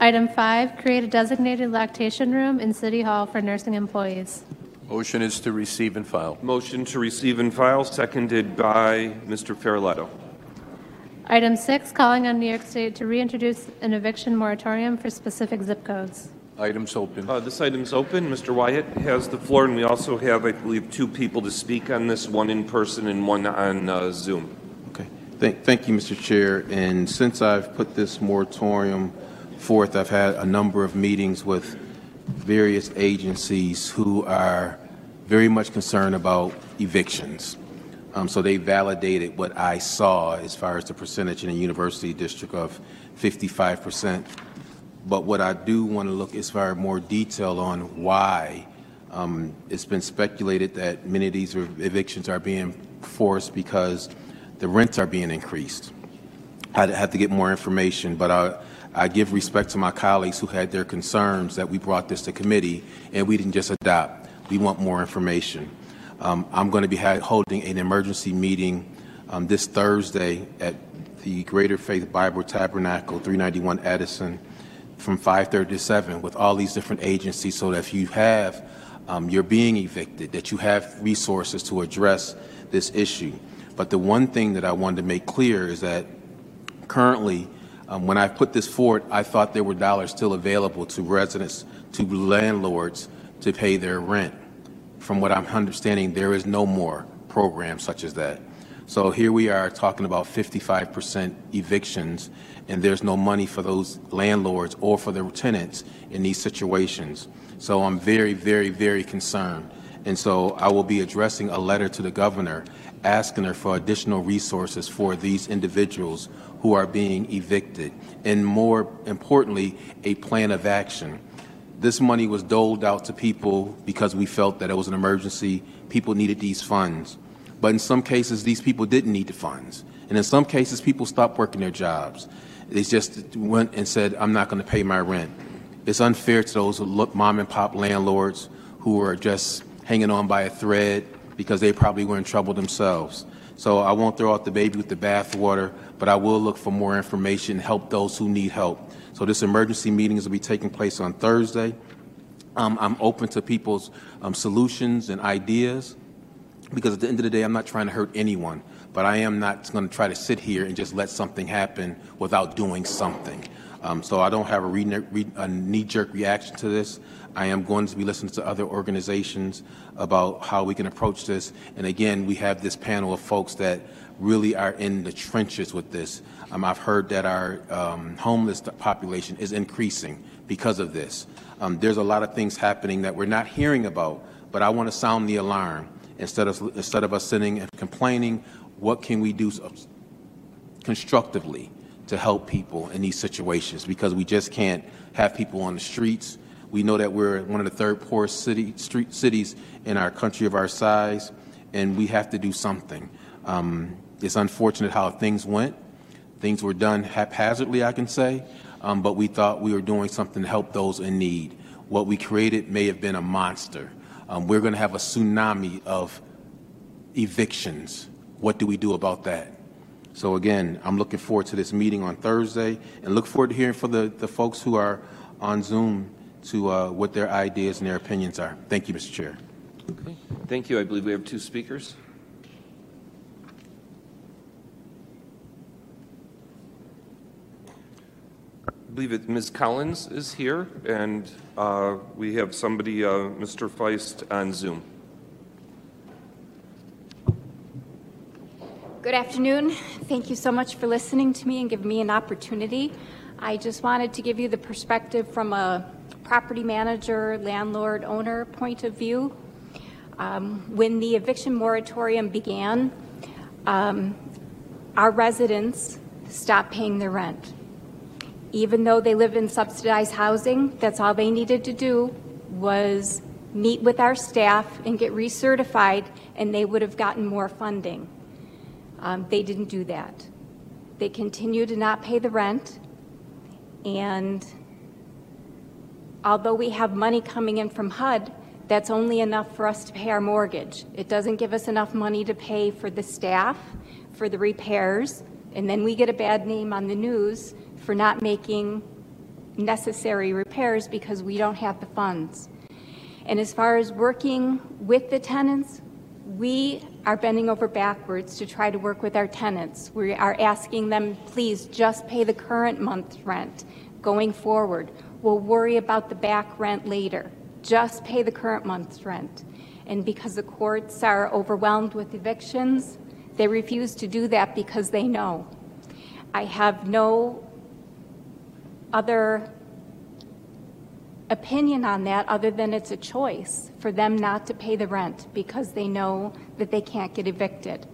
Item five, create a designated lactation room in City Hall for nursing employees. Motion is to receive and file. Motion to receive and file, seconded by Mr. Feroleto. Item six, calling on New York State to reintroduce an eviction moratorium for specific zip codes. Items open. Uh, This item's open. Mr. Wyatt has the floor, and we also have, I believe, two people to speak on this, one in person and one on uh, Zoom. Okay. Thank, thank you, Mr. Chair. And since I've put this moratorium forth, I've had a number of meetings with various agencies who are very much concerned about evictions. Um, so they validated what I saw as far as the percentage in the university district of 55 percent. But what I do want to look as far more detail on why um, it's been speculated that many of these evictions are being forced because the rents are being increased. I'd have to get more information, but I, I give respect to my colleagues who had their concerns that we brought this to committee and we didn't just adopt. We want more information. Um, I'm going to be holding an emergency meeting um, this Thursday at the Greater Faith Bible Tabernacle, 391 Edison, from 5:30 to 7, with all these different agencies, so that if you have um, you're being evicted, that you have resources to address this issue. But the one thing that I wanted to make clear is that currently, um, when I put this forward, I thought there were dollars still available to residents, to landlords to pay their rent. From what I'm understanding, there is no more program such as that. So here we are talking about 55% evictions, and there's no money for those landlords or for the tenants in these situations. So I'm very, very, very concerned. And so I will be addressing a letter to the governor asking her for additional resources for these individuals who are being evicted, and more importantly, a plan of action. This money was doled out to people because we felt that it was an emergency. People needed these funds. But in some cases, these people didn't need the funds. And in some cases, people stopped working their jobs. They just went and said, I'm not going to pay my rent. It's unfair to those mom and pop landlords who are just hanging on by a thread because they probably were in trouble themselves. So I won't throw out the baby with the bathwater, but I will look for more information, help those who need help. So this emergency meeting is will be taking place on Thursday. Um, I'm open to people's um, solutions and ideas because at the end of the day, I'm not trying to hurt anyone, but I am not going to try to sit here and just let something happen without doing something. Um, so I don't have a, re- a knee-jerk reaction to this. I am going to be listening to other organizations about how we can approach this. And again, we have this panel of folks that really are in the trenches with this. Um, I've heard that our um, homeless population is increasing because of this. Um, there's a lot of things happening that we're not hearing about, but I want to sound the alarm instead of instead of us sitting and complaining. What can we do constructively to help people in these situations? Because we just can't have people on the streets. We know that we're one of the third poorest city, street cities in our country of our size, and we have to do something. Um, it's unfortunate how things went. Things were done haphazardly, I can say, um, but we thought we were doing something to help those in need. What we created may have been a monster. Um, we're going to have a tsunami of evictions. What do we do about that? So again, I'm looking forward to this meeting on Thursday and look forward to hearing from the, the folks who are on Zoom to uh, what their ideas and their opinions are. Thank you, Mr. Chair. Okay. Thank you. I believe we have two speakers. I believe it, Ms. Collins is here, and uh, we have somebody, uh, Mr. Feist, on Zoom. Good afternoon. Thank you so much for listening to me and giving me an opportunity. I just wanted to give you the perspective from a property manager, landlord, owner point of view. Um, when the eviction moratorium began, um, our residents stopped paying their rent. Even though they live in subsidized housing, that's all they needed to do was meet with our staff and get recertified, and they would have gotten more funding. Um, they didn't do that. They continue to not pay the rent, and although we have money coming in from HUD, that's only enough for us to pay our mortgage. It doesn't give us enough money to pay for the staff, for the repairs, and then we get a bad name on the news for not making necessary repairs because we don't have the funds. And as far as working with the tenants, we are bending over backwards to try to work with our tenants. We are asking them, please just pay the current month's rent going forward. We'll worry about the back rent later. Just pay the current month's rent. And because the courts are overwhelmed with evictions, they refuse to do that because they know. I have no other opinion on that other than it's a choice for them not to pay the rent because they know that they can't get evicted.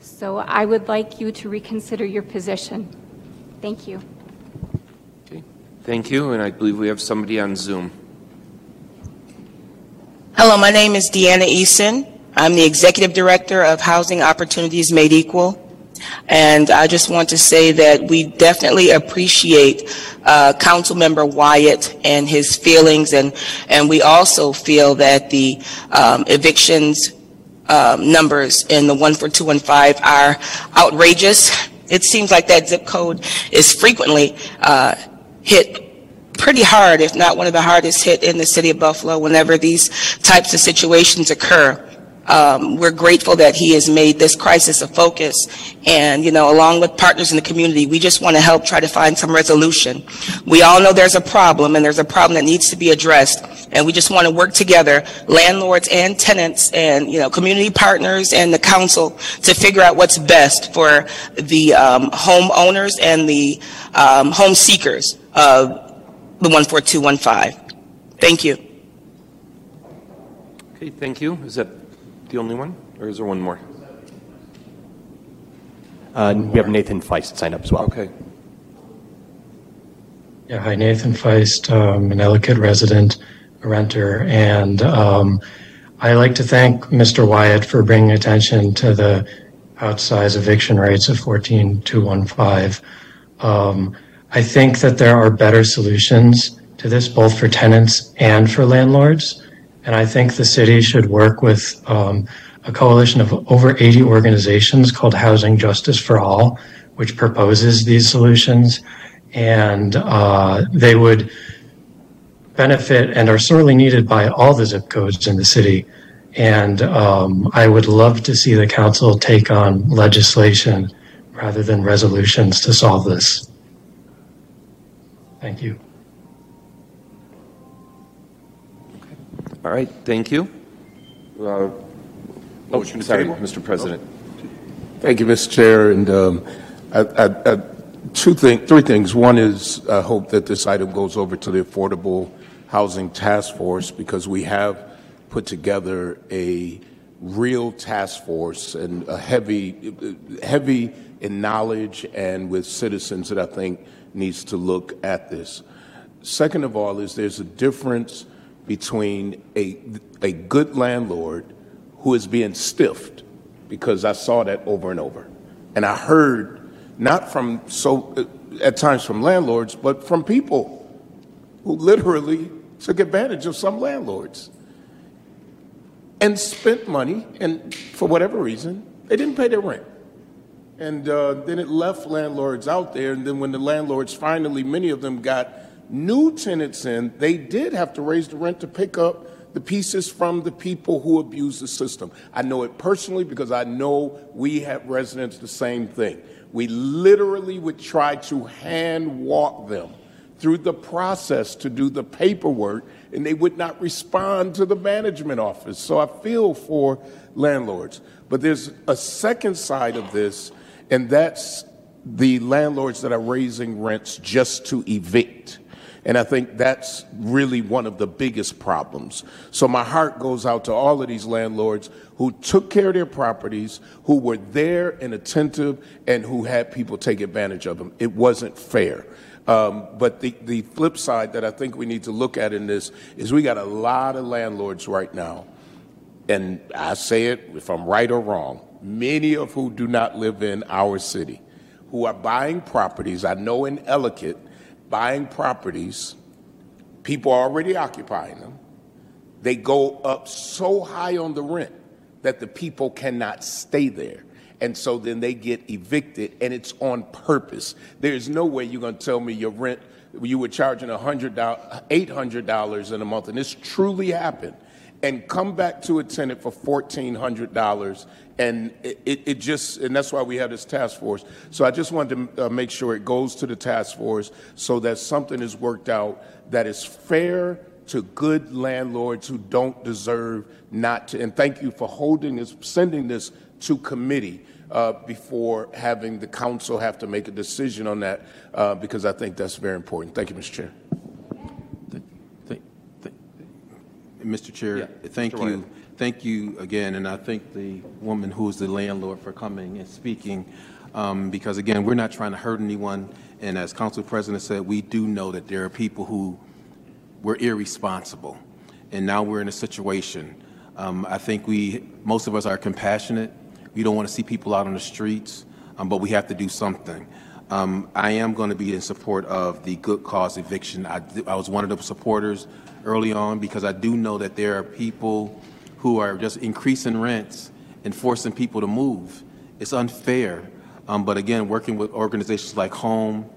So I would like you to reconsider your position. Thank you. Okay. Thank you, and I believe we have somebody on Zoom. Hello, my name is Deanna Eason. I'm the Executive Director of Housing Opportunities Made Equal. And I just want to say that we definitely appreciate uh, Councilmember Wyatt and his feelings, and, and we also feel that the um, evictions um, numbers in the 14215 are outrageous. It seems like that zip code is frequently uh, hit pretty hard, if not one of the hardest hit in the city of Buffalo whenever these types of situations occur. Um, we're grateful that he has made this crisis a focus. And, you know, along with partners in the community, we just want to help try to find some resolution. We all know there's a problem and there's a problem that needs to be addressed. And we just want to work together, landlords and tenants and, you know, community partners and the council to figure out what's best for the um, homeowners and the um, home seekers of the 14215. Thank you. Okay, thank you. Is that the only one, or is there one more? Uh, we have Nathan Feist signed up as well. Okay. Yeah, hi, Nathan Feist, um, an Ellicott resident, a renter, and um, I like to thank Mr. Wyatt for bringing attention to the outsized eviction rates of 14215. Um, I think that there are better solutions to this, both for tenants and for landlords. And I think the city should work with um, a coalition of over 80 organizations called Housing Justice for All, which proposes these solutions. And uh, they would benefit and are sorely needed by all the zip codes in the city. And um, I would love to see the council take on legislation rather than resolutions to solve this. Thank you. All right, thank you. Uh, oh, sorry, Mr. President. Thank you, Mr. Chair. And um, I, I, I, two thing, three things. One is I hope that this item goes over to the Affordable Housing Task Force because we have put together a real task force and a heavy, heavy in knowledge and with citizens that I think needs to look at this. Second of all, is there's a difference between a, a good landlord who is being stiffed, because I saw that over and over. And I heard, not from so, uh, at times from landlords, but from people who literally took advantage of some landlords and spent money, and for whatever reason, they didn't pay their rent. And uh, then it left landlords out there. And then when the landlords finally, many of them got new tenants in, they did have to raise the rent to pick up the pieces from the people who abuse the system. I know it personally because I know we have residents the same thing. We literally would try to hand walk them through the process to do the paperwork, and they would not respond to the management office. So I feel for landlords. But there's a second side of this, and that's the landlords that are raising rents just to evict. And I think that's really one of the biggest problems. So my heart goes out to all of these landlords who took care of their properties, who were there and attentive, and who had people take advantage of them. It wasn't fair. Um, but the, the flip side that I think we need to look at in this is we got a lot of landlords right now, and I say it if I'm right or wrong, many of who do not live in our city, who are buying properties. I know in Ellicott, buying properties, people are already occupying them. They go up so high on the rent that the people cannot stay there. And so then they get evicted, and it's on purpose. There's no way you're going to tell me your rent, you were charging $100, $800 in a month, and this truly happened, and come back to a tenant for $1,400. And it, it, it just, and that's why we have this task force. So I just wanted to uh, make sure it goes to the task force so that something is worked out that is fair to good landlords who don't deserve not to. And thank you for holding this, sending this to committee uh, before having the council have to make a decision on that, uh, because I think that's very important. Thank you, Mr. Chair. Mr. Chair, Yeah, thank Mr. you. Thank you again, and I thank the woman who is the landlord for coming and speaking, um, because again, we're not trying to hurt anyone, and as Council President said, we do know that there are people who were irresponsible, and now we're in a situation. Um, I think we, most of us are compassionate. We don't want to see people out on the streets, um, but we have to do something. Um, I am going to be in support of the good cause eviction. I, I was one of the supporters early on because I do know that there are people who are just increasing rents and forcing people to move. It's unfair. Um, but again, working with organizations like Home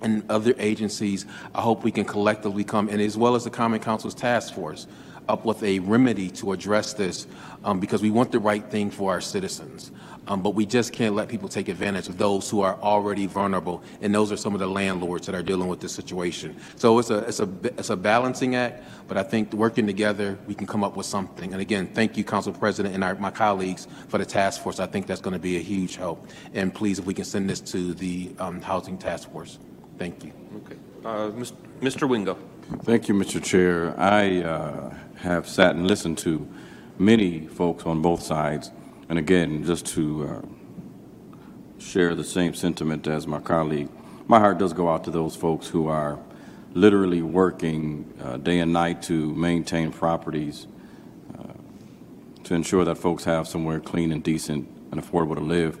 and other agencies, I hope we can collectively come, and as well as the Common Council's task force, up with a remedy to address this um, because we want the right thing for our citizens. Um, but we just can't let people take advantage of those who are already vulnerable, and those are some of the landlords that are dealing with this situation. So it's a it's a it's a balancing act, but I think working together we can come up with something. And again, thank you, Council President, and our, my colleagues for the task force. I think that's going to be a huge help. And please, if we can send this to the um, Housing Task Force, thank you. Okay. Uh, Mr. Wingo. Thank you, Mr. Chair. I uh, have sat and listened to many folks on both sides, and again, just to uh, share the same sentiment as my colleague, my heart does go out to those folks who are literally working uh, day and night to maintain properties, uh, to ensure that folks have somewhere clean and decent and affordable to live.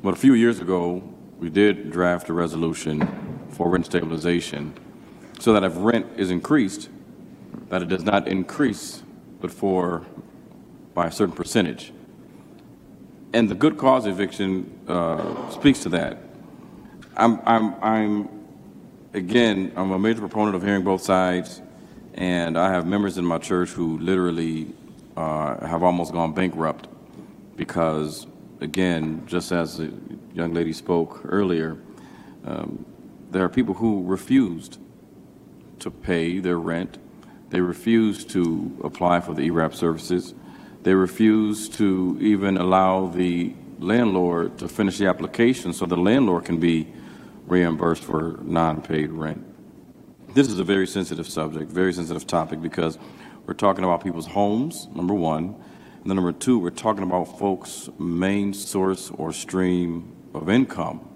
But a few years ago, we did draft a resolution for rent stabilization so that if rent is increased, that it does not increase, but for by a certain percentage. And the good cause eviction uh, speaks to that. I'm, I'm, I'm, again, I'm a major proponent of hearing both sides, and I have members in my church who literally uh, have almost gone bankrupt because, again, just as the young lady spoke earlier, um, there are people who refused to pay their rent. They refused to apply for the ERAP services. They refused to even allow the landlord to finish the application so the landlord can be reimbursed for non-paid rent. This is a very sensitive subject, very sensitive topic because we're talking about people's homes, number one. And then number two, we're talking about folks' main source or stream of income.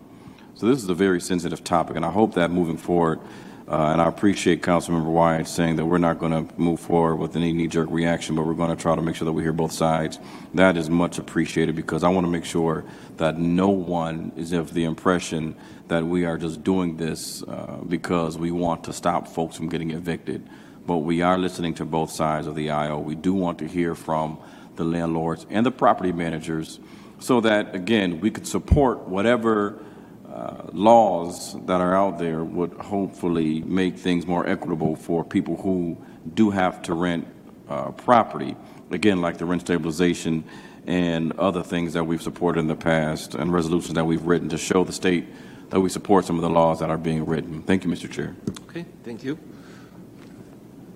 So this is a very sensitive topic, and I hope that moving forward, uh, and I appreciate Councilmember Wyatt saying that we're not going to move forward with any knee-jerk reaction, but we're going to try to make sure that we hear both sides. That is much appreciated because I want to make sure that no one is of the impression that we are just doing this uh, because we want to stop folks from getting evicted. But we are listening to both sides of the aisle. We do want to hear from the landlords and the property managers so that, again, we could support whatever uh, laws that are out there would hopefully make things more equitable for people who do have to rent uh, property. Again, like the rent stabilization and other things that we've supported in the past and resolutions that we've written to show the state that we support some of the laws that are being written. Thank you, Mr. Chair. Okay, thank you.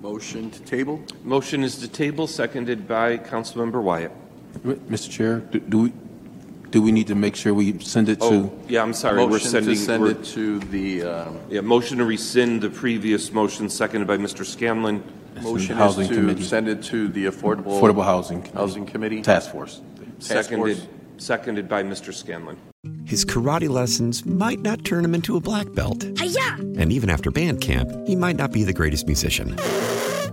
Motion to table? Motion is to table, seconded by Councilmember Wyatt. Mr. Chair, do- do we, do we need to make sure we send it to? Oh, yeah, I'm sorry, we're Motion sending. to send we're- it to the, um, Yeah, motion to rescind the previous motion, seconded by Mr. Scanlon. motion is Housing to Committee. send it to the Affordable. Affordable Housing. Committee. Housing Committee. Task Force. Task Seconded, Force. seconded by Mr. Scanlon. His karate lessons might not turn him into a black belt. And even after band camp, he might not be the greatest musician.